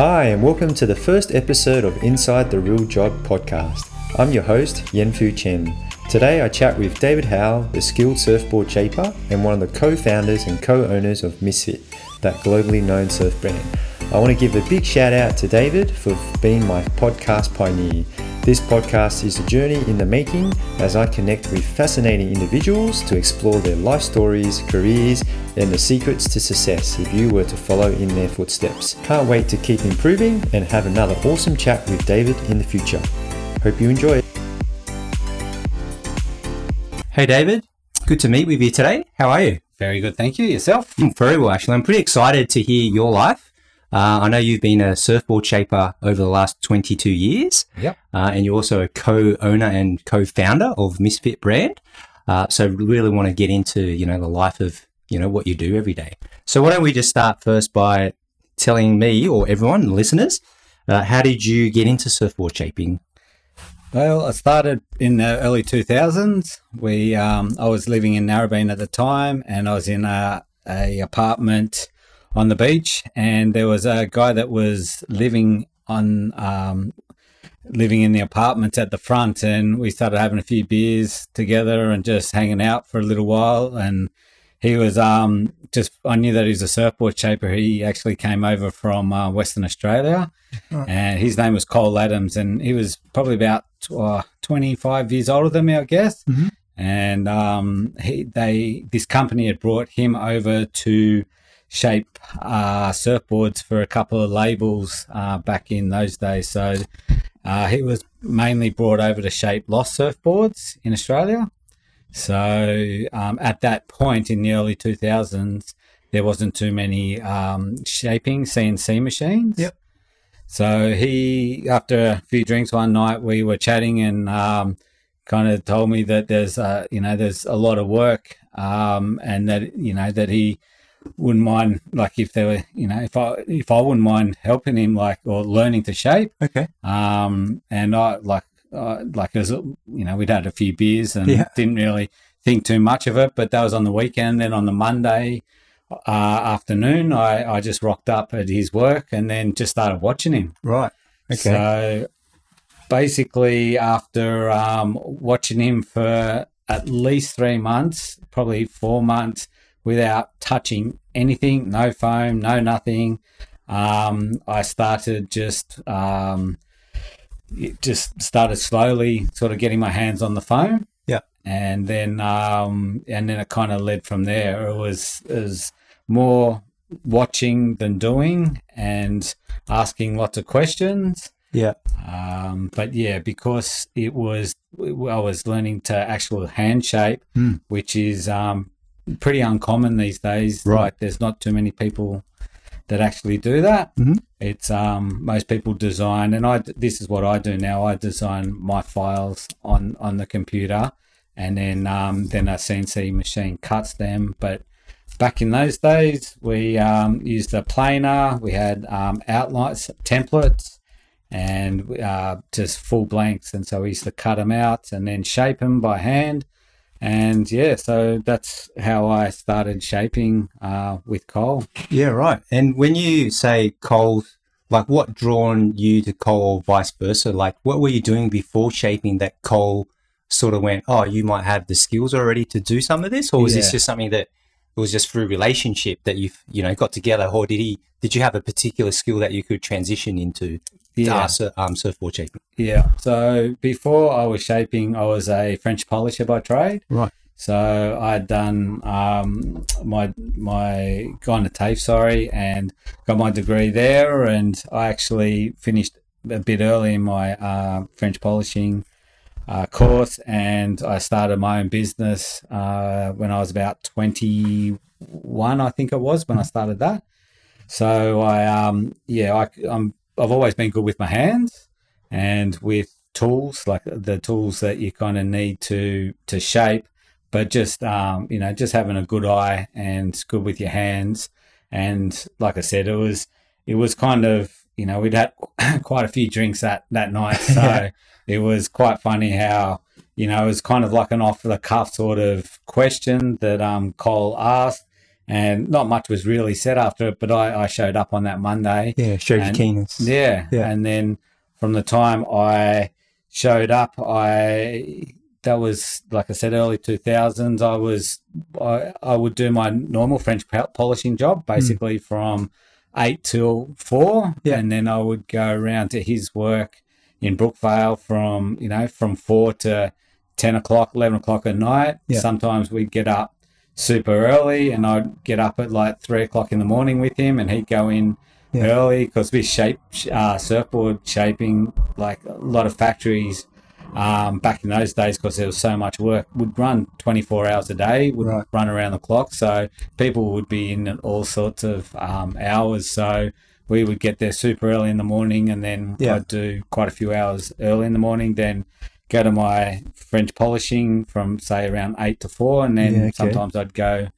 Hi, and welcome to the first episode of Inside the Real Job podcast. I'm your host, Yenfu Chen. Today I chat with David Howell, the skilled surfboard shaper and one of the co founders and co owners of Misfit, that globally known surf brand. I want to give a big shout out to David for being my podcast pioneer. This podcast is a journey in the making as I connect with fascinating individuals to explore their life stories, careers, and the secrets to success if you were to follow in their footsteps. Can't wait to keep improving and have another awesome chat with David in the future. Hope you enjoy it. Hey, David. Good to meet with you today. How are you? Very good, thank you. Yourself? Mm, very well, actually. I'm pretty excited to hear your life. Uh, I know you've been a surfboard shaper over the last 22 years. Yep. Uh, and you're also a co-owner and co-founder of Misfit brand. Uh, so really want to get into, you know, the life of, you know, what you do every day. So why don't we just start first by telling me or everyone, listeners, uh, how did you get into surfboard shaping? Well, I started in the early 2000s. We, um, I was living in Narrabeen at the time, and I was in a, a apartment on the beach, and there was a guy that was living on um, living in the apartments at the front, and we started having a few beers together and just hanging out for a little while. And he was um, just I knew that he was a surfboard shaper. He actually came over from uh, Western Australia, right. and his name was Cole Adams, and he was probably about uh, 25 years older than me, I guess. Mm-hmm. And um, he, they this company had brought him over to shape uh, surfboards for a couple of labels uh, back in those days. So uh, he was mainly brought over to shape lost surfboards in Australia. So um, at that point in the early 2000s, there wasn't too many um, shaping CNC machines. Yep. So he, after a few drinks one night, we were chatting and um, kind of told me that there's, uh, you know, there's a lot of work um, and that, you know, that he wouldn't mind like if there were you know if I if I wouldn't mind helping him like or learning to shape. Okay. Um, and I like uh, like as you know we'd had a few beers and yeah. didn't really think too much of it, but that was on the weekend. Then on the Monday uh, afternoon, I I just rocked up at his work and then just started watching him. Right. Okay. So basically, after um, watching him for at least three months, probably four months without touching anything, no foam, no nothing. Um, I started just um, just started slowly, sort of getting my hands on the foam. Yeah, and then um, and then it kind of led from there. It was is more watching than doing, and asking lots of questions. Yeah. Um, but yeah, because it was, I was learning to actual hand shape, mm. which is um, pretty uncommon these days. Right. Like there's not too many people that actually do that. Mm-hmm. It's um most people design, and I this is what I do now. I design my files on on the computer, and then um then a CNC machine cuts them. But back in those days, we um, used a planer. We had um, outlines, templates, and uh, just full blanks. And so we used to cut them out and then shape them by hand and yeah, so that's how I started shaping uh, with Cole. Yeah, right. And when you say Cole, like what drawn you to Cole or vice versa? Like what were you doing before shaping that Cole sort of went, oh, you might have the skills already to do some of this? Or was yeah. this just something that it was just through relationship that you've, you know, got together? Or did he, did you have a particular skill that you could transition into? yeah. um, surfboard shaping. Yeah. So before I was shaping, I was a French polisher by trade. Right. So I'd done um, my my gone to TAFE, sorry, and got my degree there, and I actually finished a bit early in my uh, French polishing uh, course, and I started my own business uh, when I was about twenty one, I think it was when I started that. So I um yeah I, I'm I've always been good with my hands and with tools, like the tools that you kind of need to to shape. But just um, you know, just having a good eye and good with your hands. And like I said, it was it was kind of you know we'd had quite a few drinks that that night, so it was quite funny how you know it was kind of like an off the cuff sort of question that um Cole asked, and not much was really said after it. But I, I showed up on that Monday. Yeah, showed your keenness. Yeah. Yeah. And then from the time I showed up, I that was like I said, early two thousands. I was I, I would do my normal French polishing job basically from eight till four, Yeah. and then I would go around to his work in Brookvale from you know from four to ten o'clock, eleven o'clock at night. Yeah. Sometimes we'd get up super early, and I'd get up at like three o'clock in the morning with him, and he'd go in Yeah. early because we shape uh, surfboard shaping like a lot of factories um, back in those days because there was so much work would run 24 hours a day would Right. run around the clock so people would be in at all sorts of um, hours so we would get there super early in the morning and then Yeah. I'd do quite a few hours early in the morning then go to my French polishing from say around 8 to 4 and then Yeah, okay. sometimes I'd go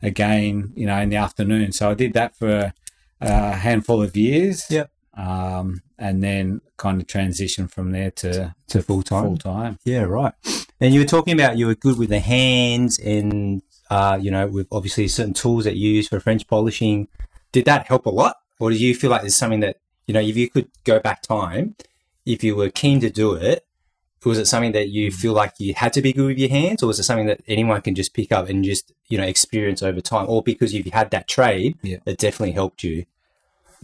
again you know in the afternoon so I did that for a handful of years Yep. um, and then kind of transition from there to To full time. full time. Yeah, right. And you were talking about you were good with the hands and, uh, you know, with obviously certain tools that you use for French polishing. Did that help a lot? Or do you feel like there's something that, you know, if you could go back time, if you were keen to do it, was it something that you feel like you had to be good with your hands or was it something that anyone can just pick up and just, you know, experience over time? Or because you've had that trade, Yeah. it definitely helped you.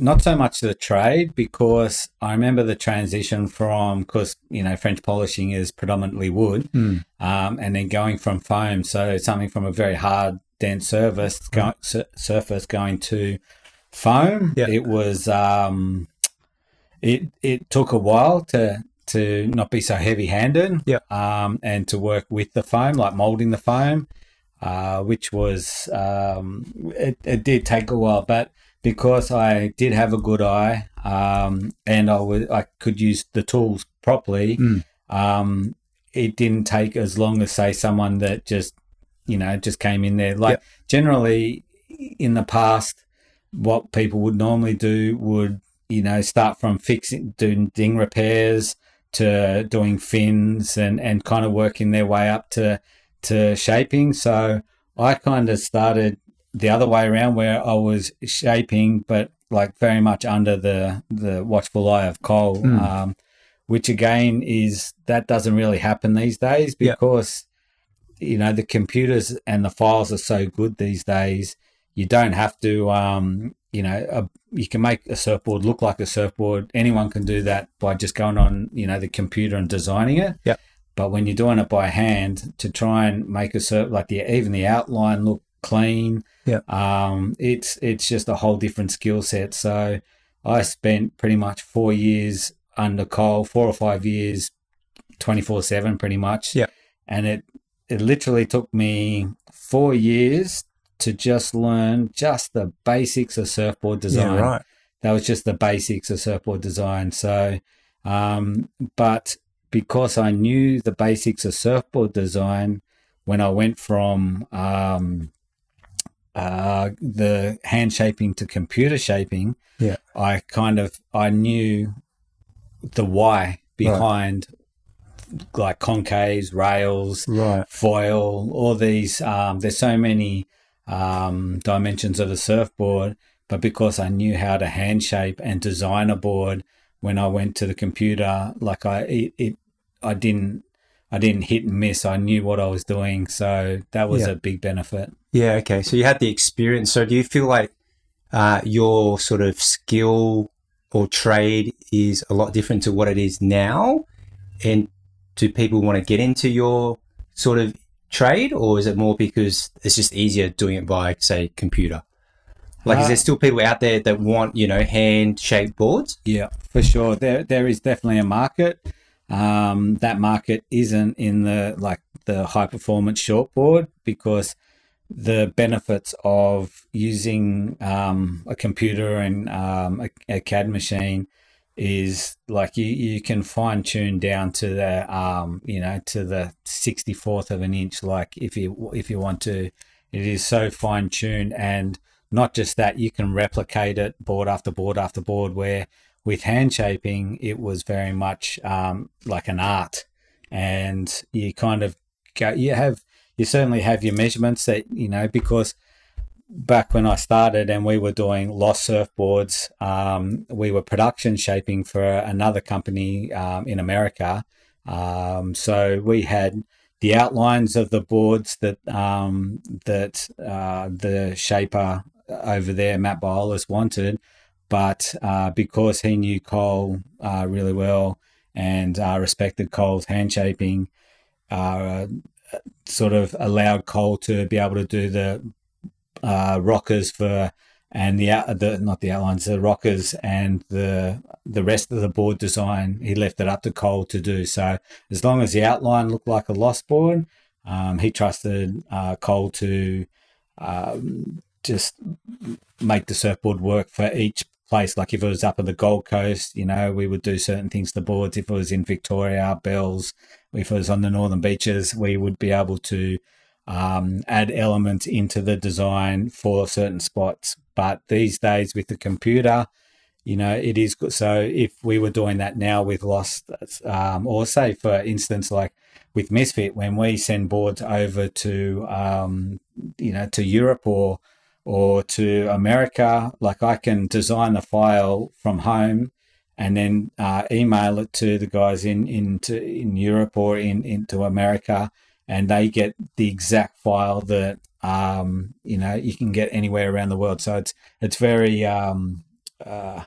Not so much the trade because I remember the transition from because you know French polishing is predominantly wood, Mm. um, and then going from foam, so something from a very hard dense surface go, sur- surface going to foam. Yeah. It was um, it it took a while to to not be so heavy handed, Yeah. um, and to work with the foam, like molding the foam, uh, which was um, it, it did take a while, but because I did have a good eye um, and I was I could use the tools properly, Mm. um, it didn't take as long as say someone that just you know just came in there. Like generally in the past, what people would normally do would you know start from fixing doing ding repairs to doing fins and and kind of working their way up to to shaping. So I kind of started the other way around where I was shaping, but like very much under the the watchful eye of Cole, Mm. um, which again is that doesn't really happen these days because you know the computers and the files are so good these days. You don't have to, um, you know, a, you can make a surfboard look like a surfboard. Anyone can do that by just going on, you know, the computer and designing it. Yeah. But when you're doing it by hand, to try and make a surf like the even the outline look clean, Yeah. um, it's it's just a whole different skill set. So I spent pretty much four years under Cole, four or five years, twenty four seven, pretty much. Yeah. and it it literally took me four years to just learn just the basics of surfboard design Yeah, right. that was just the basics of surfboard design. So, um, but because I knew the basics of surfboard design, when I went from um, uh, the hand shaping to computer shaping, Yeah. I kind of I knew the why behind like concaves, rails, Right. foil, all these. Um, there's so many um, dimensions of the surfboard, but because I knew how to hand shape and design a board, when I went to the computer, like I it, it I didn't I didn't hit and miss. I knew what I was doing, so that was Yeah. a big benefit. Yeah, okay. So you had the experience. So do you feel like uh, your sort of skill or trade is a lot different to what it is now? And do people want to get into your sort of trade, or is it more because it's just easier doing it by, say, computer? Like, is Uh, there still people out there that want, you know, hand shaped boards? Yeah, for sure. There there is definitely a market. Um, that market isn't in the like the high performance shortboard because the benefits of using um, a computer and um, a, a CAD machine is like you, you can fine tune down to the um, you know to the sixty fourth of an inch. Like if you if you want to, it is so fine tuned and not just that you can replicate it board after board after board where with hand shaping it was very much um, like an art and you kind of go you have you certainly have your measurements that you know because back when I started and we were doing lost surfboards, um, we were production shaping for another company um, in America. Um, so we had the outlines of the boards that um, that uh, the shaper over there, Matt Biolos, wanted, but uh, because he knew Cole uh, really well and uh, respected Cole's hand shaping, uh, sort of allowed Cole to be able to do the uh, rockers for and the out the not the outlines, the rockers and the the rest of the board design. He left it up to Cole to do. So as long as the outline looked like a lost board, um, he trusted uh, Cole to um, just make the surfboard work for each place. Like if it was up on the Gold Coast, you know, we would do certain things to the boards. If it was in Victoria, Bells, if it was on the northern beaches, we would be able to um, add elements into the design for certain spots. But these days with the computer, you know, it is good. So if we were doing that now with Lost, um, or say for instance, like with Misfit, when we send boards over to, um, you know, to Europe or or to America, like I can design the file from home and then uh, email it to the guys in into in Europe or in into America and they get the exact file that um, you know you can get anywhere around the world. So it's it's very um, uh,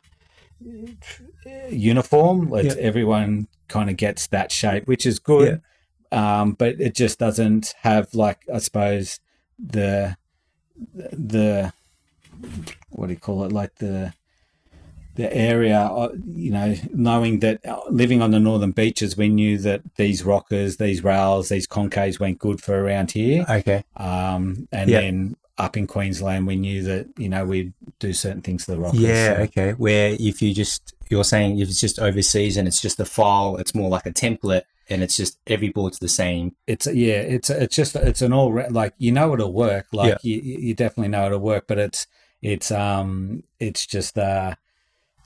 uniform. Like yeah. Everyone kind of gets that shape, which is good. Yeah. Um, but it just doesn't have like I suppose the the what do you call it like the the area, uh, you know, knowing that uh, living on the northern beaches, we knew that these rockers, these rails, these concaves went good for around here. Okay. Um, and yep. then up in Queensland, we knew that you know we'd do certain things to the rockers. Yeah. So. Okay. Where if you just you're saying if it's just overseas and it's just a file, it's more like a template and it's just every board's the same. It's yeah, it's it's just it's an all like you know it'll work. Like yeah. you you definitely know it'll work, but it's it's um it's just uh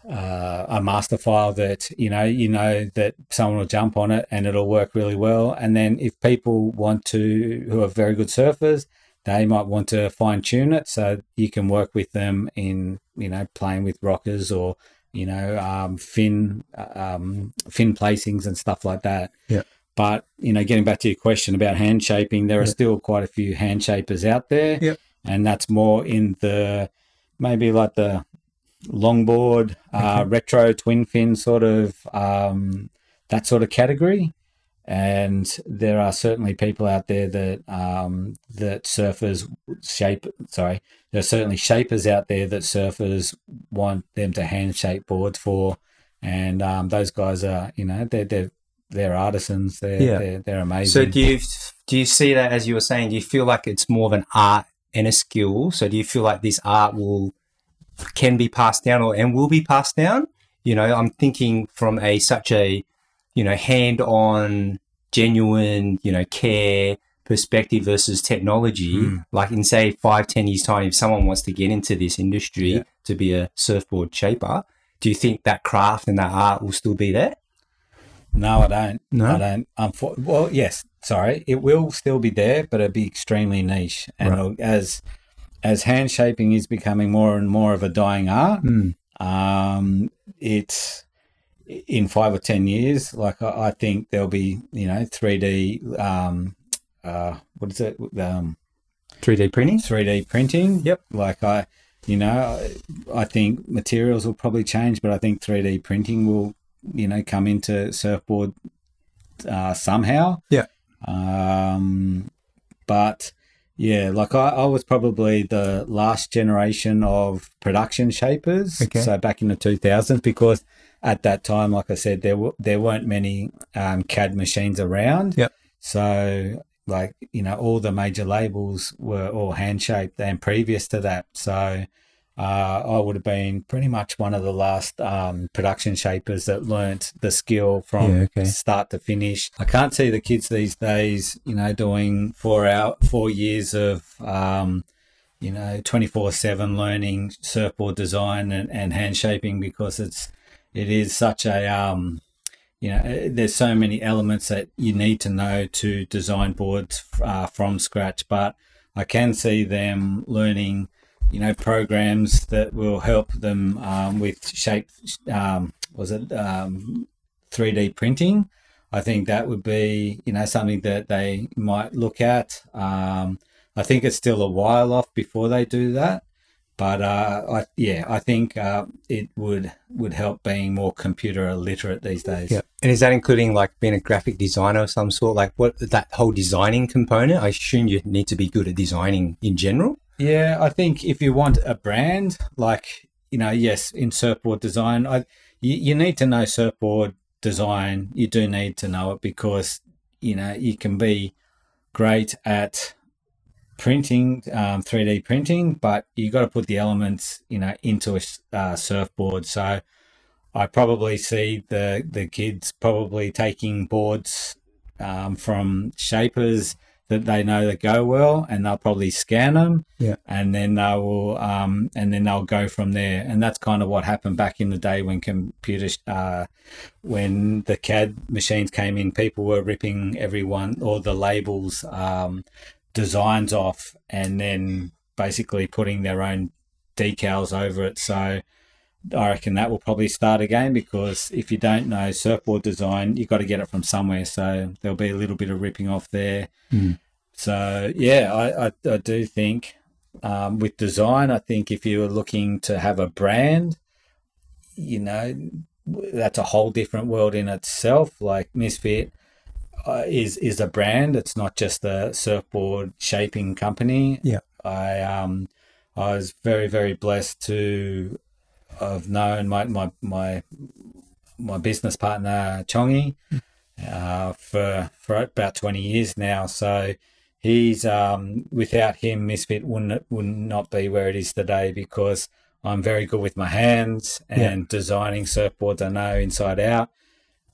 uh, a master file that you know you know that someone will jump on it and it'll work really well. And then if people want to who are very good surfers they might want to fine tune it so you can work with them in you know playing with rockers or you know um, fin um, fin placings and stuff like that. Yeah. But you know getting back to your question about hand shaping there are still quite a few hand shapers out there. Yep. and that's more in the maybe like the longboard, uh, retro twin fin sort of um, that sort of category. And there are certainly people out there that um, that surfers shape. Sorry, there are certainly shapers out there that surfers want them to hand shape boards for, and um, those guys are you know they're they're they're artisans. They're, yeah. they're they're amazing. So do you do you see that as you were saying? Do you feel like it's more of an art and a skill? So do you feel like this art will can be passed down or and will be passed down. You know, I'm thinking from a such a you know hand-on, genuine, you know, care perspective versus technology. Mm. Like in say five, ten years time, if someone wants to get into this industry yeah. to be a surfboard shaper, do you think that craft and that art will still be there? No, I don't. No, I don't. Um, for, well, yes, sorry, it will still be there, but it'll be extremely niche. And right. as as hand shaping is becoming more and more of a dying art, mm. um, it's in five or ten years. Like I, I think there'll be, you know, three D. Um, uh, what is it? Um, 3D printing. 3D printing. Yep. Like I, you know, I think materials will probably change, but I think 3D printing will, you know, come into surfboard uh, somehow. Yeah. Um, but yeah, like I, I was probably the last generation of production shapers. Okay. So back in the 2000s, because at that time, like I said, there, w- there weren't many um, CAD machines around. Yep. So, like, you know, all the major labels were all hand shaped and previous to that. So, uh, I would have been pretty much one of the last um, production shapers that learnt the skill from yeah, okay. start to finish. I can't see the kids these days, you know, doing four out four years of, um, you know, twenty four seven learning surfboard design and, and hand shaping because it's it is such a um, you know, eh, there's so many elements that you need to know to design boards uh, from scratch. But I can see them learning you know, programs that will help them um, with shape. Um, was it um, 3D printing? I think that would be, you know, something that they might look at. Um, I think it's still a while off before they do that, but uh, I, yeah, I think uh, it would would help being more computer illiterate these days. Yeah, and is that including like being a graphic designer of some sort? Like what that whole designing component? I assume you need to be good at designing in general. Yeah, I think if you want a brand, like you know, yes, in surfboard design, I you, you need to know surfboard design. You do need to know it because you know you can be great at printing, um, 3D printing, but you got to put the elements, you know, into a uh, surfboard. So I probably see the the kids probably taking boards um, from shapers that they know that go well, and they'll probably scan them, yeah, and then they will, um, and then they'll go from there. And that's kind of what happened back in the day when computers, uh, when the CAD machines came in, people were ripping everyone or the labels, um, designs off, and then basically putting their own decals over it. So I reckon that will probably start again because if you don't know surfboard design, you've got to get it from somewhere. So there'll be a little bit of ripping off there. Mm. So yeah, I, I, I do think um, with design, I think if you're looking to have a brand, you know, that's a whole different world in itself. Like Misfit uh, is is a brand. It's not just a surfboard shaping company. Yeah, I um I was very very blessed to I've known my my my my business partner Chongi uh, for for about twenty years now. So he's um, without him, Misfit wouldn't would not be where it is today because I'm very good with my hands and yeah. designing surfboards. I know inside out.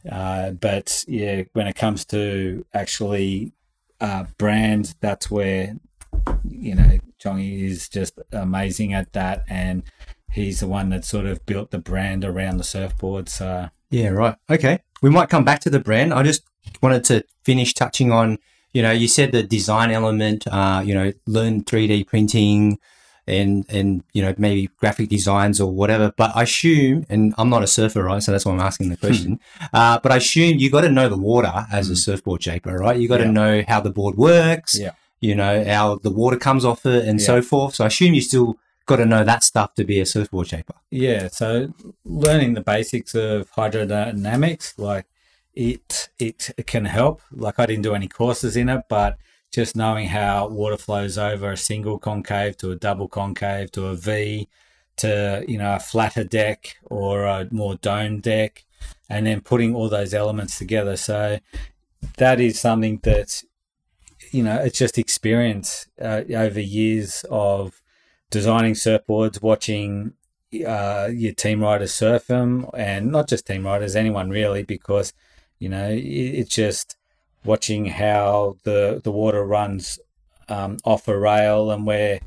Uh, but yeah, when it comes to actually uh, brand, that's where you know Chongi is just amazing at that and he's the one that sort of built the brand around the surfboard. So yeah, right. Okay, we might come back to the brand. I just wanted to finish touching on. You know, you said the design element. Uh, you know, learn three D printing and and you know maybe graphic designs or whatever. But I assume, and I'm not a surfer, right? So that's why I'm asking the question. uh, but I assume you got to know the water as a hmm. surfboard shaper, right? You got to yeah. know how the board works. Yeah. You know how the water comes off it and yeah. so forth. So I assume you still got to know that stuff to be a surfboard shaper. Yeah, so learning the basics of hydrodynamics, like it, it, can help. Like I didn't do any courses in it, but just knowing how water flows over a single concave to a double concave to a V to you know a flatter deck or a more domed deck, and then putting all those elements together. So that is something that you know it's just experience uh, over years of designing surfboards, watching uh, your team riders surf them, and not just team riders, anyone really, because you know it, it's just watching how the the water runs um, off a rail and where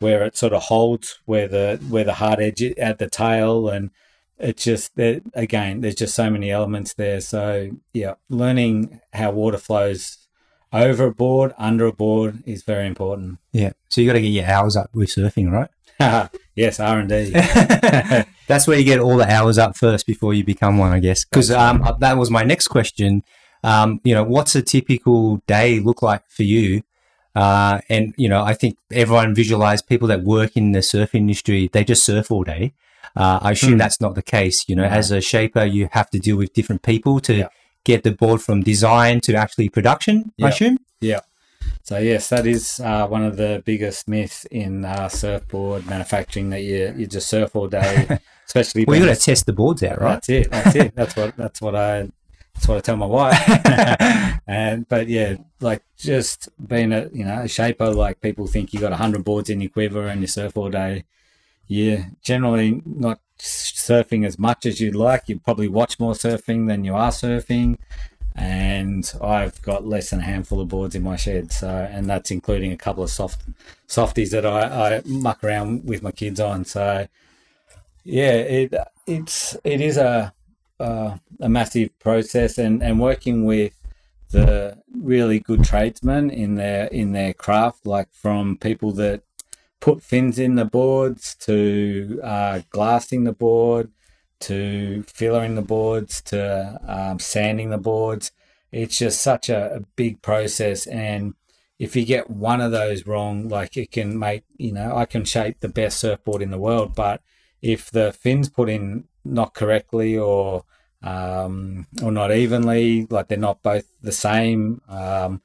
where it sort of holds, where the where the hard edge at the tail, and it's just that again, there's just so many elements there. So yeah, learning how water flows overboard, underboard is very important. Yeah. So you got to get your hours up with surfing, right? yes, R and D. That's where you get all the hours up first before you become one, I guess. Because um, uh, that was my next question. Um, you know, what's a typical day look like for you? Uh, and you know, I think everyone visualize people that work in the surf industry. They just surf all day. Uh, I assume hmm. that's not the case. You know, yeah. as a shaper, you have to deal with different people to yeah get the board from design to actually production, yep. I assume? Yeah. So yes, that is uh, one of the biggest myths in uh, surfboard manufacturing that you you just surf all day, especially. well, you got to test the boards out, right? That's it. That's it. That's what that's what I that's what I tell my wife. and but yeah, like just being a you know a shaper, like people think you got hundred boards in your quiver and you surf all day. Yeah, generally not surfing as much as you'd like. You probably watch more surfing than you are surfing. And I've got less than a handful of boards in my shed. So, and that's including a couple of soft softies that I, I muck around with my kids on. So, yeah, it it's it is a uh, a massive process, and and working with the really good tradesmen in their in their craft, like from people that put fins in the boards to uh, glassing the board to fillering the boards to um, sanding the boards. It's just such a, a big process. And if you get one of those wrong, like it can make, you know, I can shape the best surfboard in the world, but if the fins put in not correctly or um, or not evenly, like they're not both the same, um,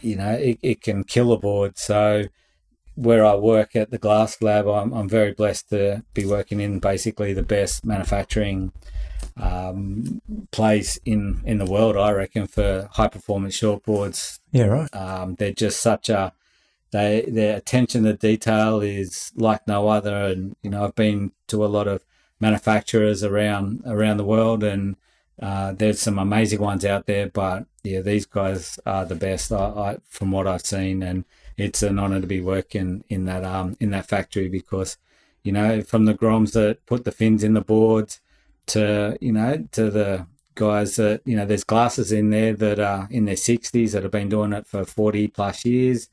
you know, it, it can kill a board. So where I work at the Glass Lab, I'm, I'm very blessed to be working in basically the best manufacturing um, place in, in the world, I reckon, for high performance shortboards. Yeah, right. Um, they're just such a they their attention to detail is like no other, and you know I've been to a lot of manufacturers around around the world, and uh, there's some amazing ones out there. But yeah, these guys are the best I, I, from what I've seen, and it's an honor to be working in that um in that factory because you know from the groms that put the fins in the boards to you know to the guys that you know there's glasses in there that are in their 60s that have been doing it for 40 plus years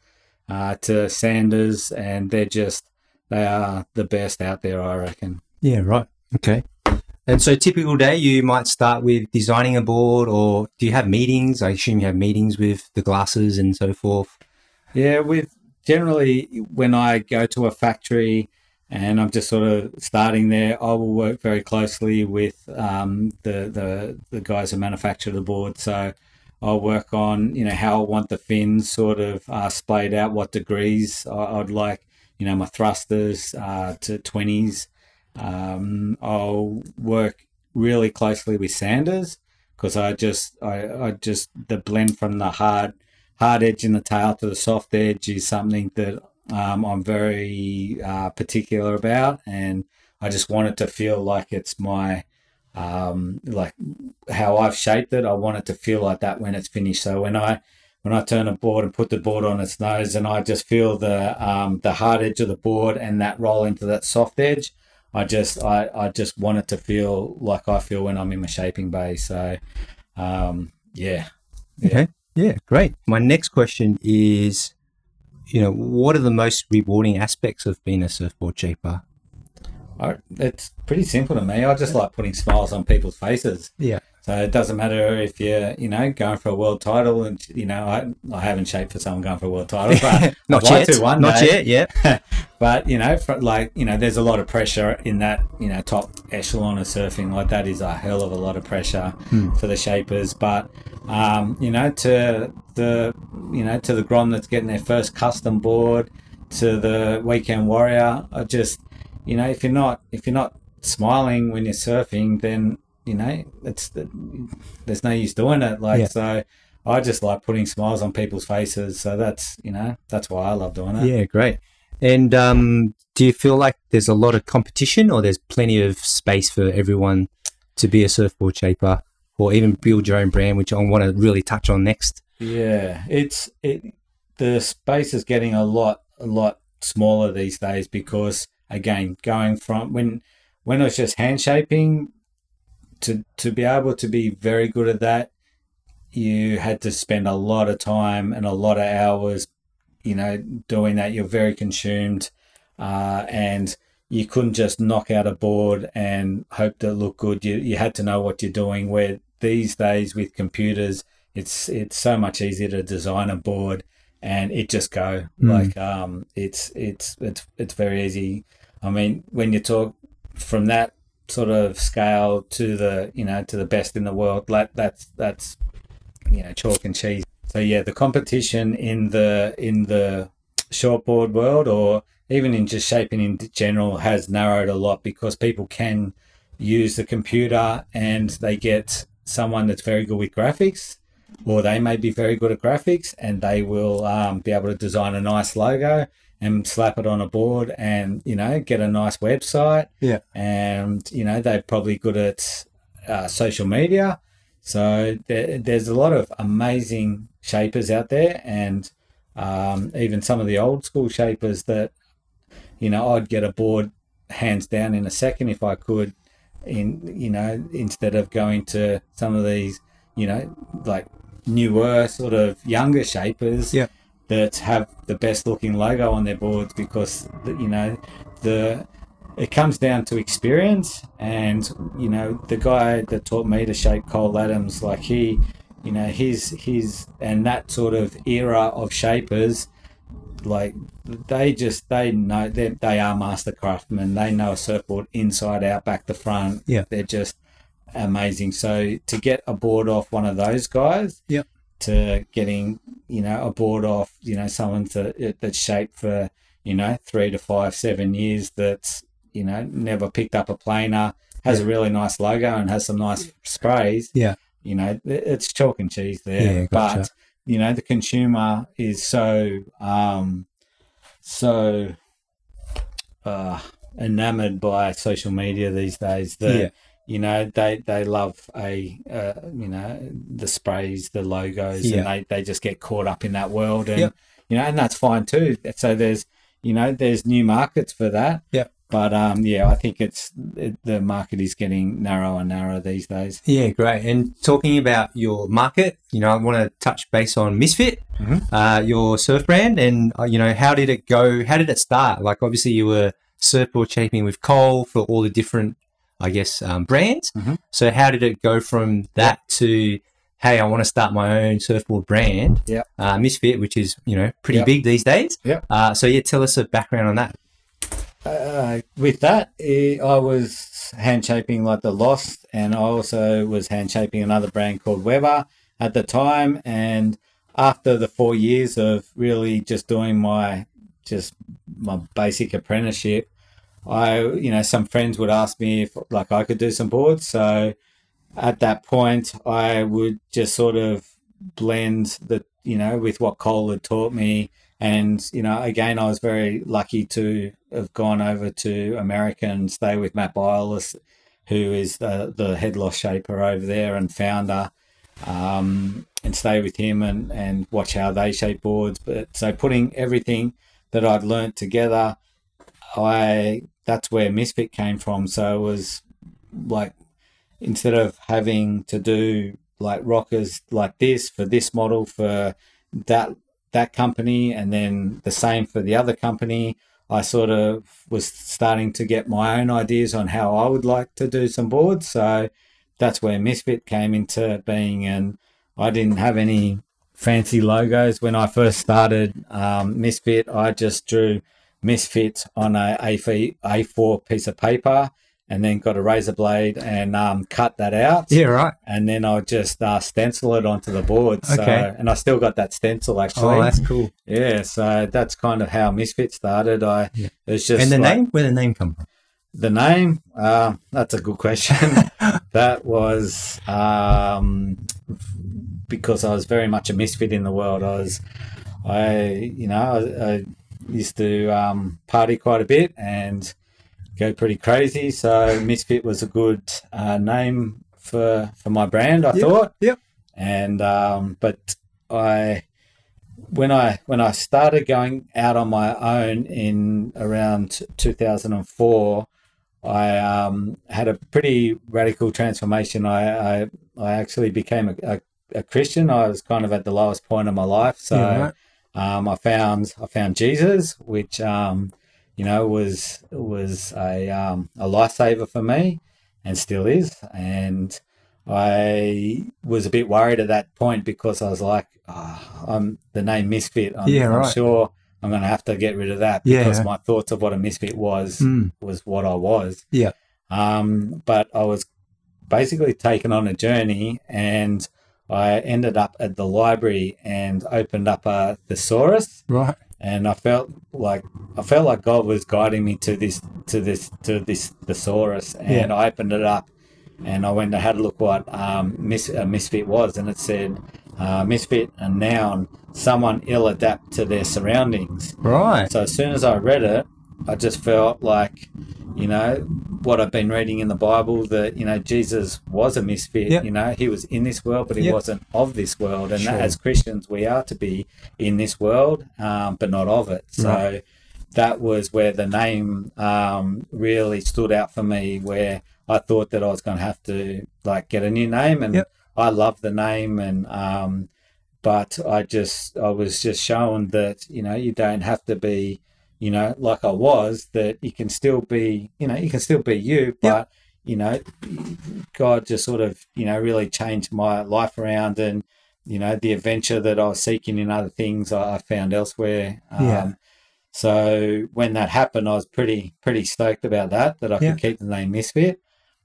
uh, to sanders and they're just they are the best out there i reckon Yeah, right. Okay. And so, typical day, you might start with designing a board, or do you have meetings? I assume you have meetings with the glasses and so forth. Yeah, with generally when I go to a factory and I'm just sort of starting there, I will work very closely with um, the, the the guys who manufacture the board. So I'll work on you know how I want the fins sort of uh, splayed out, what degrees I, I'd like, you know, my thrusters uh, to twenties. Um, I'll work really closely with Sanders because I just I, I just the blend from the hard hard edge in the tail to the soft edge is something that um, I'm very uh, particular about, and I just want it to feel like it's my um, like how I've shaped it. I want it to feel like that when it's finished. So when I when I turn a board and put the board on its nose, and I just feel the um, the hard edge of the board and that roll into that soft edge. I just I, I just want it to feel like I feel when I'm in my shaping bay. So um, yeah, Yeah. Okay. Yeah, great. My next question is, you know, what are the most rewarding aspects of being a surfboard shaper? I, it's pretty simple to me. I just like putting smiles on people's faces. Yeah. So it doesn't matter if you're, you know, going for a world title, and you know, I, I haven't shaped for someone going for a world title, but Not I'd yet. Not day. yet. Yeah. But you know, for, like you know, there's a lot of pressure in that you know top echelon of surfing. Like that is a hell of a lot of pressure for the shapers. But um, you know, to the you know to the grom that's getting their first custom board, to the weekend warrior, I just you know, if you're not if you're not smiling when you're surfing, then you know it's there's no use doing it. Like Yeah. so. I just like putting smiles on people's faces, so that's you know that's why I love doing it. Yeah, great. And um, do you feel like there's a lot of competition, or there's plenty of space for everyone to be a surfboard shaper, or even build your own brand, which I want to really touch on next? Yeah, it's it. The space is getting a lot a lot smaller these days because again, going from when when I was just hand shaping to to be able to be very good at that, you had to spend a lot of time and a lot of hours, you know, doing that. You're very consumed, uh, and you couldn't just knock out a board and hope to look good. You you had to know what you're doing. Where these days with computers, it's it's so much easier to design a board and it just go Mm. like um it's it's it's it's very easy. I mean, when you talk from that sort of scale to the you know to the best in the world, that that's that's you know chalk and cheese. So yeah, the competition in the in the shortboard world or even in just shaping in general has narrowed a lot because people can use the computer and they get someone that's very good with graphics or they may be very good at graphics and they will um, be able to design a nice logo and slap it on a board and you know get a nice website Yeah. and you know they're probably good at uh, social media so there, there's a lot of amazing shapers out there and um, even some of the old school shapers that you know I'd get a board hands down in a second if I could in you know instead of going to some of these you know like newer sort of younger shapers Yeah. That have the best looking logo on their boards because you know the it comes down to experience and you know the guy that taught me to shape Cole Adams like he you know his his and that sort of era of shapers like they just they know they they are master craftsmen they know a surfboard inside out back to front Yeah. they're just amazing so to get a board off one of those guys Yep. To getting you know a board off you know someone to that's shaped for you know three to five seven years that's you know never picked up a planer has a really nice logo and has some nice sprays Yeah. you know it's chalk and cheese there Yeah, gotcha. but you know the consumer is so um so uh enamored by social media these days that Yeah. You know they they love a uh, you know the sprays the logos Yeah. and they, they just get caught up in that world and Yep. you know and that's fine too so there's you know there's new markets for that Yep. but um yeah i think it's it, the market is getting narrower and narrower these days Yeah, great. And talking about your market, you know, I want to touch base on Misfit, Mhm. uh, your surf brand, and uh, you know, how did it go? How did it start? Like, obviously, you were surfboard shaping with Cole for all the different, I guess, um, brands. Mhm. So, how did it go from that to, hey, I want to start my own surfboard brand? Yep. Uh, Misfit, which is you know pretty Yep. big these days. Yep. Uh, so yeah, tell us a background on that. uh, with that, eh, I was hand shaping like the Lost, and I also was hand shaping another brand called Webber at the time. And after the four years of really just doing my just my basic apprenticeship, I you know some friends would ask me if like I could do some boards. So at that point, I would just sort of blend the you know with what Cole had taught me and you know again i was very lucky to have gone over to america and stay with matt Biolos, who is the, the head Lost shaper over there and founder um, and stay with him and, and watch how they shape boards but so putting everything that i'd learned together i that's where misfit came from. So it was like instead of having to do like rockers like this for this model for that that company and then the same for the other company i sort of was starting to get my own ideas on how i would like to do some boards. So that's where misfit came into being. And i didn't have any fancy logos when i first started um, misfit. I just drew misfit on a A4 A4 piece of paper and then got a razor blade and um, cut that out Yeah, right. and then I'll just uh, stencil it onto the board. So, Okay. and I still got that stencil actually. Oh, that's cool. yeah, so that's kind of how Misfit started. I Yeah. it's just And the like- name? Where the name come from? the name. Uh, that's a good question. that was um, because I was very much a misfit in the world. I was, I you know, I, I used to um, party quite a bit and go pretty crazy. So misfit was a good uh, name for for my brand. I Yep, thought. yep. And um, but I when I when I started going out on my own in around 2004, I um, had a pretty radical transformation. I I, I actually became a, a, a Christian. I was kind of at the lowest point of my life, so Yeah, right. Um, I found I found Jesus, which um, you know was was a um, a lifesaver for me, and still is. And I was a bit worried at that point because I was like, oh, I'm the name Misfit. I'm, Yeah, I'm sure I'm going to have to get rid of that Yeah. because my thoughts of what a misfit was Mm. was what I was. Yeah. Um, but I was basically taken on a journey and I ended up at the library and opened up a thesaurus. Right. and I felt like I felt like God was guiding me to this to this to this thesaurus. And I opened it up and I went and had a look what um, mis- a misfit was. And it said uh, misfit a noun someone ill adapt to their surroundings. Right. so as soon as I read it, I just felt like, you know, what I've been reading in the Bible that, you know, Jesus was a misfit. Yep. You know, he was in this world, but he Yep. wasn't of this world. And Sure. as Christians, we are to be in this world, um, but not of it. So Right. that was where the name um, really stood out for me, where I thought that I was going to have to like get a new name. And Yep. I love the name and, um, but I just I was just shown that you know you don't have to be you know like I was that you can still be you know you can still be you, but Yep. you know God just sort of you know really changed my life around and you know the adventure that I was seeking in other things I I found elsewhere. Um, Yeah. So when that happened, I was pretty pretty stoked about that that I Yeah. could keep the name Misfit,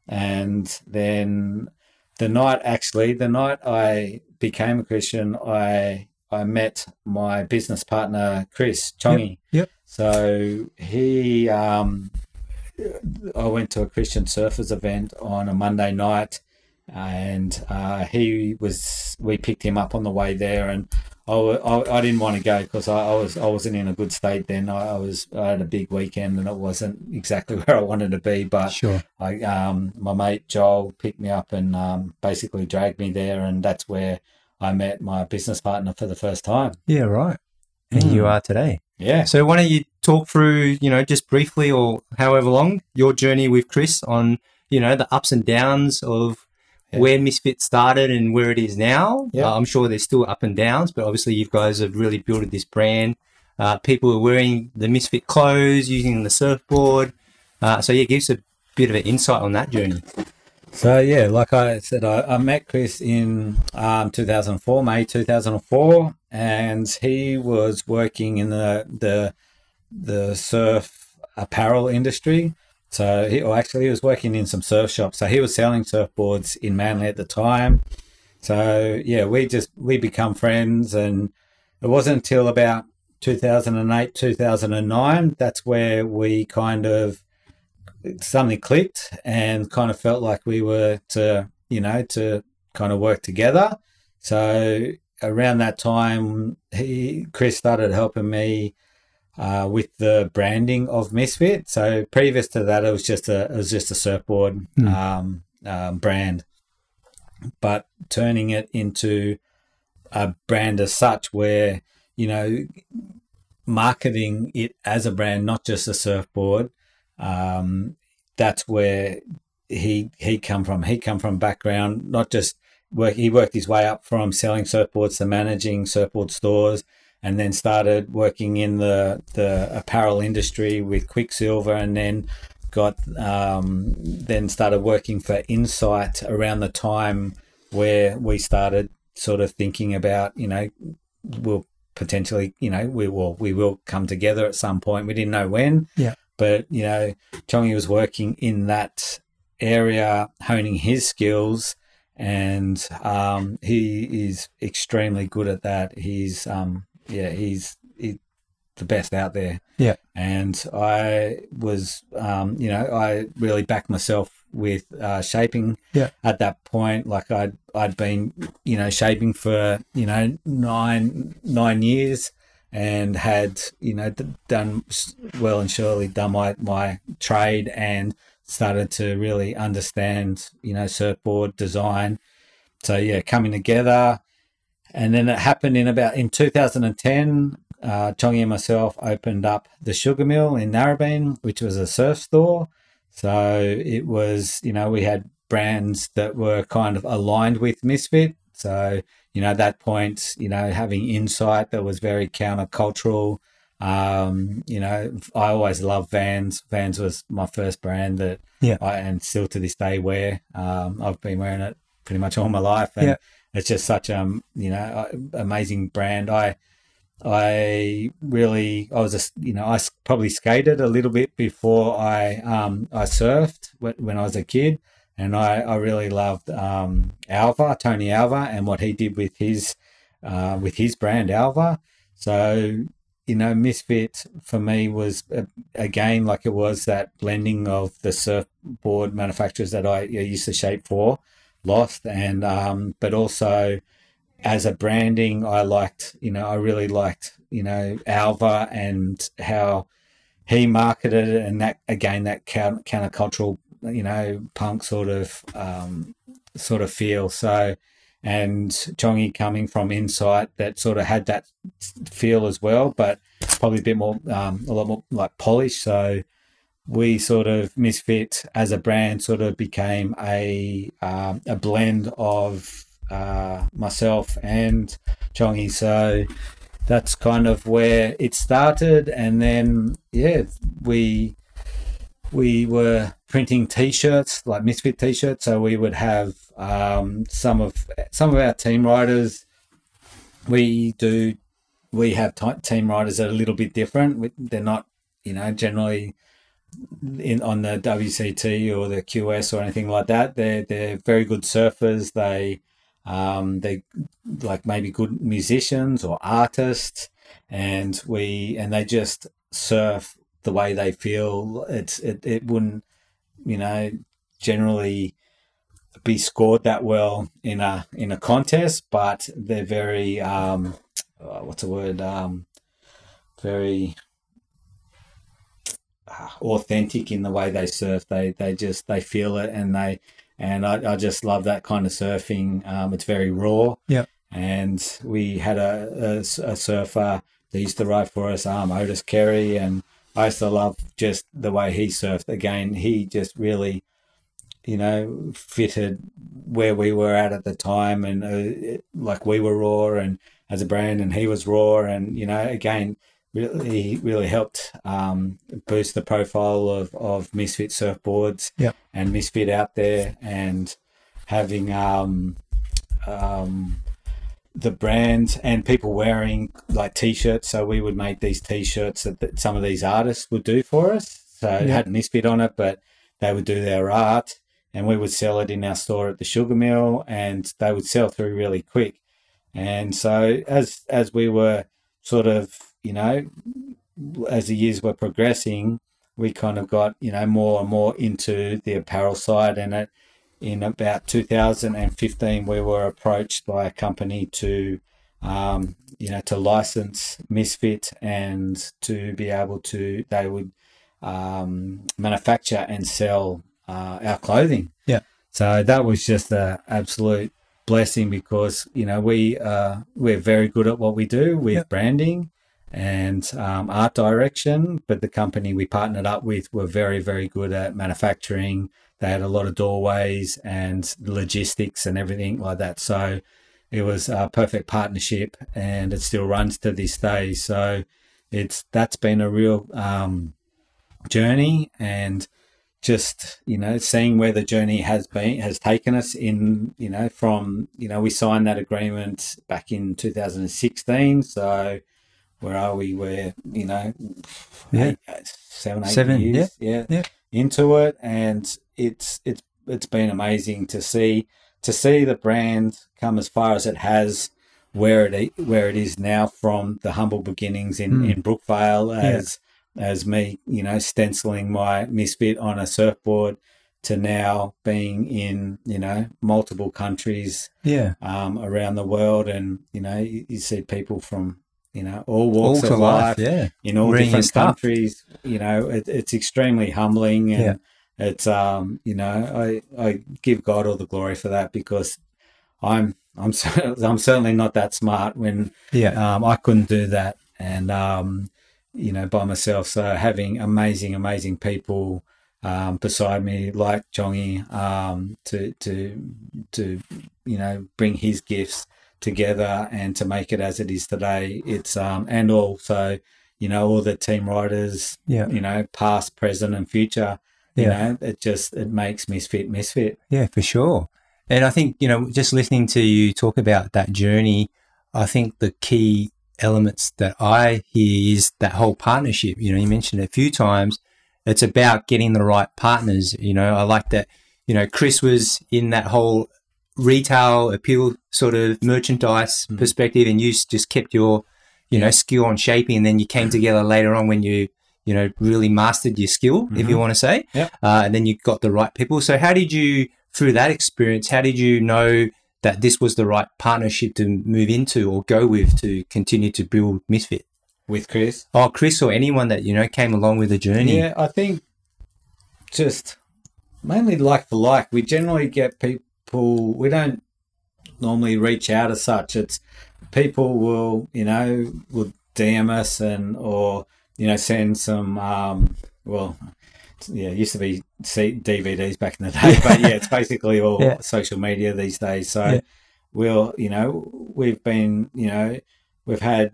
and then the night actually the night I became a Christian, I I met my business partner Chris Chongi. Yep. So he, um, I went to a Christian surfers event on a Monday night, and uh, he was. We picked him up on the way there, and I, I, I didn't want to go because I, I was I wasn't in a good state then. I, I was I had a big weekend, and it wasn't exactly where I wanted to be. But Sure. I um my mate Joel picked me up and um basically dragged me there, and that's where I met my business partner for the first time. Yeah, right. And Mm. you are today. Yeah. So why don't you talk through, you know, just briefly or however long your journey with Chris on, you know, the ups and downs of Yeah. where Misfit started and where it is now. Yeah. Uh, I'm sure there's still up and downs, but obviously you guys have really built this brand. Uh, people are wearing the Misfit clothes, using the surfboard. Uh, so yeah, give us a bit of an insight on that journey. So yeah, like I said, I, I met Chris in um, 2004, May 2004, and he was working in the the the surf apparel industry. So he, or actually, he was working in some surf shops. So he was selling surfboards in Manly at the time. So yeah, we just we become friends, and it wasn't until about 2008, 2009 that's where we kind of something clicked and kind of felt like we were to you know to kind of work together. So around that time he chris started helping me uh, with the branding of misfit. So previous to that it was just a it was just a surfboard Hmm. um, um, brand. But turning it into a brand as such where you know marketing it as a brand not just a surfboard um, that's where he he come from. He come from background, not just work. He worked his way up from selling surfboards to managing surfboard stores, and then started working in the the apparel industry with Quiksilver, and then got um, then started working for Insight around the time where we started sort of thinking about you know we'll potentially you know we will we will come together at some point. We didn't know when but you know Chongi was working in that area honing his skills and um, he is extremely good at that he's um, yeah he's he, the best out there Yeah. and I was um, you know I really backed myself with uh, shaping Yeah. at that point like I'd I'd been you know shaping for you know nine nine years and had you know done well and surely done my my trade and started to really understand you know surfboard design so yeah coming together and then it happened in about in 2010 uh, Chongi and myself opened up the Sugar Mill in Narrabeen, which was a surf store. So it was, you know, we had brands that were kind of aligned with Misfit. So, you know, at that point, you know, having insight that was very countercultural. Um, you know, I always loved Vans. Vans was my first brand that Yeah. I and still to this day wear. Um, I've been wearing it pretty much all my life, and Yeah. it's just such um, you know, amazing brand. I I really, I was just, you know, I probably skated a little bit before I, um, I surfed when I was a kid, and I, I really loved um, Alva, Tony Alva, and what he did with his, uh, with his brand Alva. So, you know, Misfit for me was uh, again like it was that blending of the surfboard manufacturers that I used to shape for, Lost, and um, but also as a branding, I liked, you know, I really liked, you know, Alva and how he marketed it, and that again, that counter, countercultural, you know, punk sort of, um, sort of feel. So, and Chongi coming from Insight, that sort of had that feel as well, but probably a bit more, um, a lot more like polished. So, we sort of misfit as a brand sort of became a um, a blend of uh, myself and Chongi. So that's kind of where it started, and then yeah, we we were printing T-shirts like Misfit T-shirts. So we would have um, some of some of our team riders. We do we have team riders that are a little bit different. They're not you know generally in on the WCT or the QS or anything like that. They're they're very good surfers. They um, they like maybe good musicians or artists, and we and they just surf the way they feel. It's it, it wouldn't you know generally be scored that well in a in a contest, but they're very um, uh, what's the word um, very uh, authentic in the way they surf. They they just they feel it and they and I, I just love that kind of surfing. Um, it's very raw. Yeah. And we had a, a, a, surfer that used to ride for us, um, Otis Carey, and I used to love just the way he surfed. Again, he just really, you know, fitted where we were at at the time, and uh, it, like we were raw, and as a brand, and he was raw, and you know, again, really he really helped um, boost the profile of, of Misfit surfboards yep. and Misfit out there and having um, um, the brands and people wearing like t-shirts. So we would make these t-shirts that, that some of these artists would do for us. So it had Misfit on it, but they would do their art and we would sell it in our store at the sugar mill and they would sell through really quick. And so as as we were sort of you know, as the years were progressing, we kind of got, you know, more and more into the apparel side. And it, in about 2015, we were approached by a company to, um, you know, to license Misfit and to be able to, they would um, manufacture and sell uh, our clothing. Yeah. So that was just an absolute blessing because you know we uh, we're very good at what we do with yep. branding and um, art direction. But the company we partnered up with were very, very good at manufacturing. They had a lot of doorways and logistics and everything like that. So it was a perfect partnership, and it still runs to this day. So it's that's been a real um, journey, and just you know seeing where the journey has been has taken us in you know from you know we signed that agreement back in 2016 so where are we? We're you know, yeah, eight, seven, eight seven, years, yeah, yeah, yeah, into it, and it's it's it's been amazing to see to see the brand come as far as it has, where it where it is now from the humble beginnings in mm. in Brookvale as yeah. as me, you know, stenciling my misfit on a surfboard to now being in you know multiple countries yeah um, around the world and you know you, you see people from you know, all walks all of life, life, yeah, in all Reading different countries. You know, it, it's extremely humbling, and yeah. It's um, you know, I I give God all the glory for that because I'm I'm I'm certainly not that smart when yeah um, I couldn't do that, and um, you know, by myself. So having amazing, amazing people. Um, beside me, like Jongy, um, to to to you know bring his gifts together and to make it as it is today. It's um and also you know all the team riders, yeah, you know past, present, and future. You yeah. know, it just it makes misfit misfit. Yeah, for sure. And I think you know, just listening to you talk about that journey, I think the key elements that I hear is that whole partnership. You know, you mentioned it a few times. It's about getting the right partners. You know, I like that. You know, Chris was in that whole retail appeal sort of merchandise mm. perspective and you just kept your you know skill on shaping and then you came together later on when you you know really mastered your skill mm-hmm. if you mm-hmm. want to say yeah. Uh, and then you got the right people so how did you through that experience how did you know that this was the right partnership to move into or go with to continue to build misfit with chris oh chris or anyone that you know came along with the journey yeah i think just mainly like for like we generally get people people we don't normally reach out as such. It's people will you know will DM us and or you know send some um, well yeah, it used to be DVDs back in the day, but yeah, it's basically all yeah. social media these days. So, yeah. we'll, you know, we've been, you know, we've had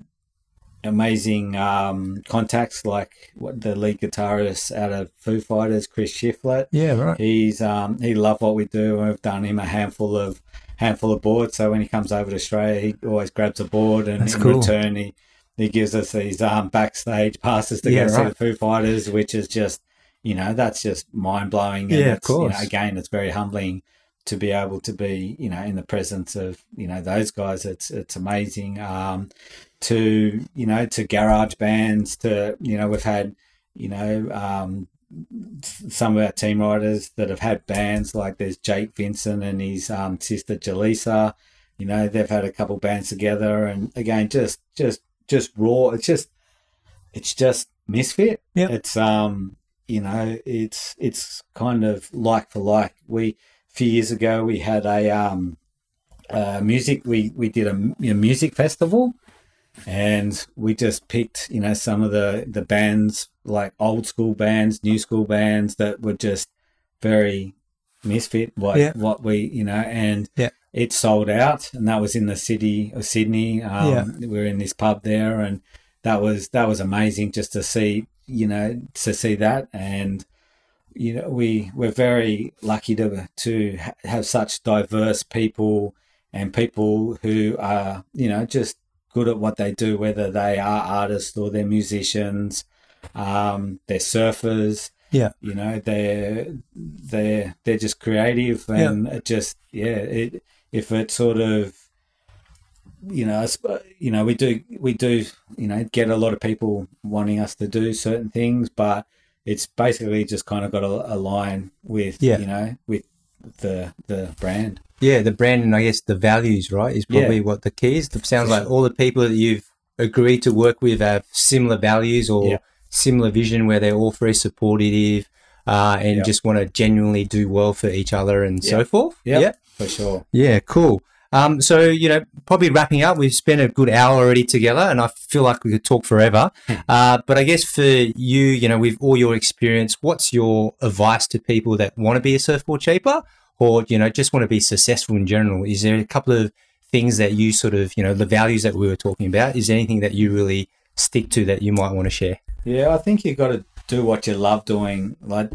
amazing um, contacts like what the lead guitarist out of Foo Fighters, Chris Shiflett. Yeah, right. He's um, he loved what we do, and we've done him a handful of handful of boards. So when he comes over to Australia, he always grabs a board, and That's in cool. return, he he gives us these um, backstage passes to Yeah, go see the Foo Fighters, which is just you know that's just mind blowing. Yeah, of it's, you know, course. again, it's very humbling to be able to be you know in the presence of you know those guys. It's it's amazing. Um, to you know to garage bands to you know we've had you know um, some of our team riders that have had bands like there's Jake Vincent and his um, sister Jaleesa. You know they've had a couple bands together, and again just just just raw. It's just it's just misfit. Yep. It's um you know it's it's kind of like for like. We a few years ago we had a um uh, music we we did a music festival and we just picked you know some of the the bands like old school bands new school bands that were just very misfit what Yeah. what we you know and Yeah. It sold out and that was in the city of sydney um Yeah. we were in this pub there and that was that was amazing just to see you know to see that and you know we we're very lucky to to have such diverse people and people who are you know just good at what they do whether they are artists or they're musicians um they're surfers Yeah. you know they're they're they're just creative and it just yeah it if it sort of you know you know we do we do you know get a lot of people wanting us to do certain things but it's basically just kind of got to align with Yeah. you know with the the brand Yeah, the brand and I guess the values, right, is probably what the key is. It sounds like all the people that you've agreed to work with have similar values or Yeah. similar vision where they're all very supportive uh, and Yeah. just want to genuinely do well for each other and so forth. Yeah. For sure Yeah, cool. Um, so, you know, probably wrapping up, we've spent a good hour already together and I feel like we could talk forever. uh, but I guess for you, you know, with all your experience, what's your advice to people that want to be a surfboard shaper or, you know, just want to be successful in general? Is there a couple of things that you sort of, you know, the values that we were talking about? Is there anything that you really stick to that you might want to share? Yeah, I think you've got to do what you love doing. Like,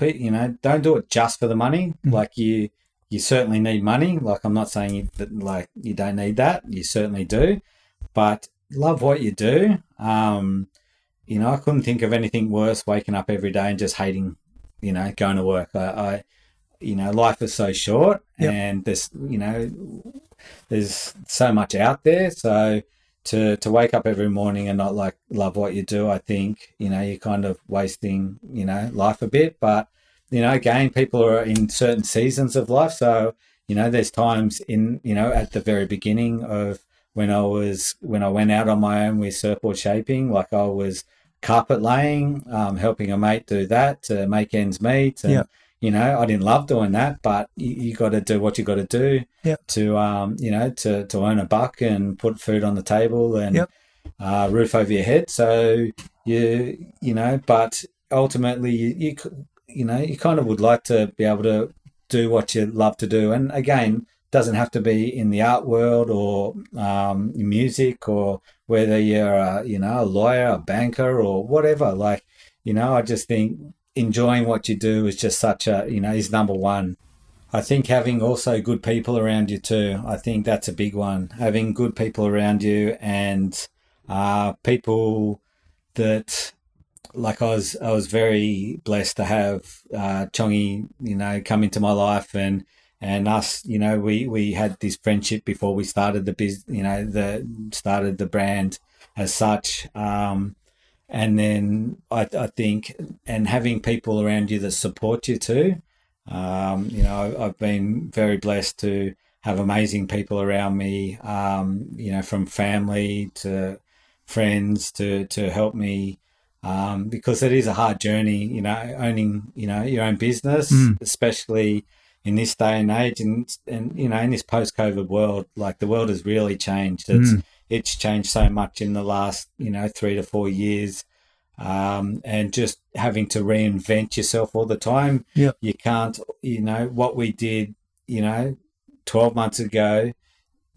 you know, don't do it just for the money. Mhm. Like you, you certainly need money. Like I'm not saying you, that like you don't need that. You certainly do, but love what you do. Um, you know, I couldn't think of anything worse waking up every day and just hating, you know, going to work. I, I you know, life is so short, Yep. and there's, you know, there's so much out there. So to to wake up every morning and not like love what you do, I think you know you're kind of wasting you know life a bit. But you know, again, people are in certain seasons of life, so you know, there's times in you know at the very beginning of when I was when I went out on my own with surfboard shaping, like I was carpet laying, um, helping a mate do that to make ends meet. And, Yeah. You know, I didn't love doing that, but you, you got to do what you got to do Yeah. to, um, you know, to, to earn a buck and put food on the table and uh, roof over your head. So you, you know, but ultimately, you, you, you know, you kind of would like to be able to do what you love to do. And again, doesn't have to be in the art world or um, music or whether you're a, you know a lawyer, a banker, or whatever. Like you know, I just think enjoying what you do is just such a you know is number one. I think having also good people around you too. I think that's a big one. Having good people around you and uh, people that like I was I was very blessed to have uh, Chongi, you know, come into my life and and us, you know, we we had this friendship before we started the biz, you know, the started the brand as such. Um, and then I, I think and having people around you that support you too. Um, you know, I've been very blessed to have amazing people around me. Um, you know, from family to friends to to help me um, because it is a hard journey, you know, owning, you know, your own business, Mm. especially in this day and age and, and, you know, in this post COVID world, like the world has really changed. It's, Mm. it's changed so much in the last, you know, three to four years. Um, and just having to reinvent yourself all the time. Yep. You can't, you know, what we did, you know, 12 months ago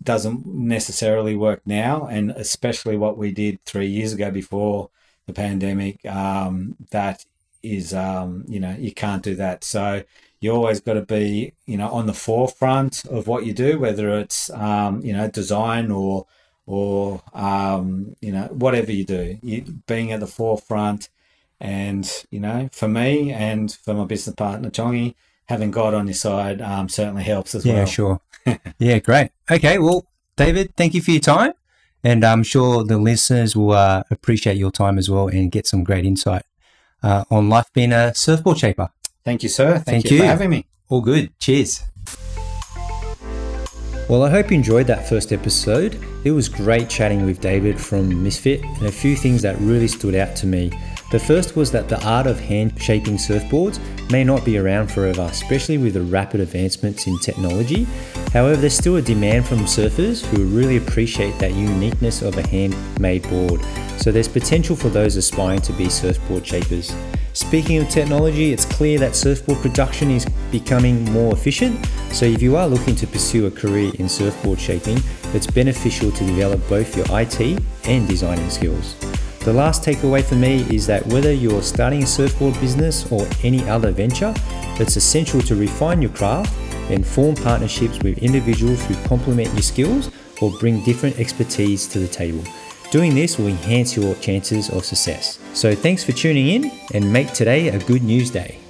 doesn't necessarily work now, and especially what we did three years ago before the pandemic. Um, that is, um, you know, you can't do that. So you always got to be, you know, on the forefront of what you do, whether it's, um, you know, design or or um, you know whatever you do, you, being at the forefront. And you know, for me and for my business partner Chongi, having God on your side um, certainly helps as yeah, well. Yeah, sure. yeah, great. Okay, well, David, thank you for your time. And I'm sure the listeners will uh, appreciate your time as well and get some great insight uh, on life being a surfboard shaper. Thank you, sir. Thank, Thank you, you for having me. All good. Cheers. Well, I hope you enjoyed that first episode. It was great chatting with David from Misfit, and a few things that really stood out to me. The first was that the art of hand shaping surfboards may not be around forever, especially with the rapid advancements in technology. However, there's still a demand from surfers who really appreciate that uniqueness of a handmade board. So there's potential for those aspiring to be surfboard shapers. Speaking of technology, it's clear that surfboard production is becoming more efficient. So, if you are looking to pursue a career in surfboard shaping, it's beneficial to develop both your IT and designing skills. The last takeaway for me is that whether you're starting a surfboard business or any other venture, it's essential to refine your craft and form partnerships with individuals who complement your skills or bring different expertise to the table. Doing this will enhance your chances of success. So thanks for tuning in and make today a good news day.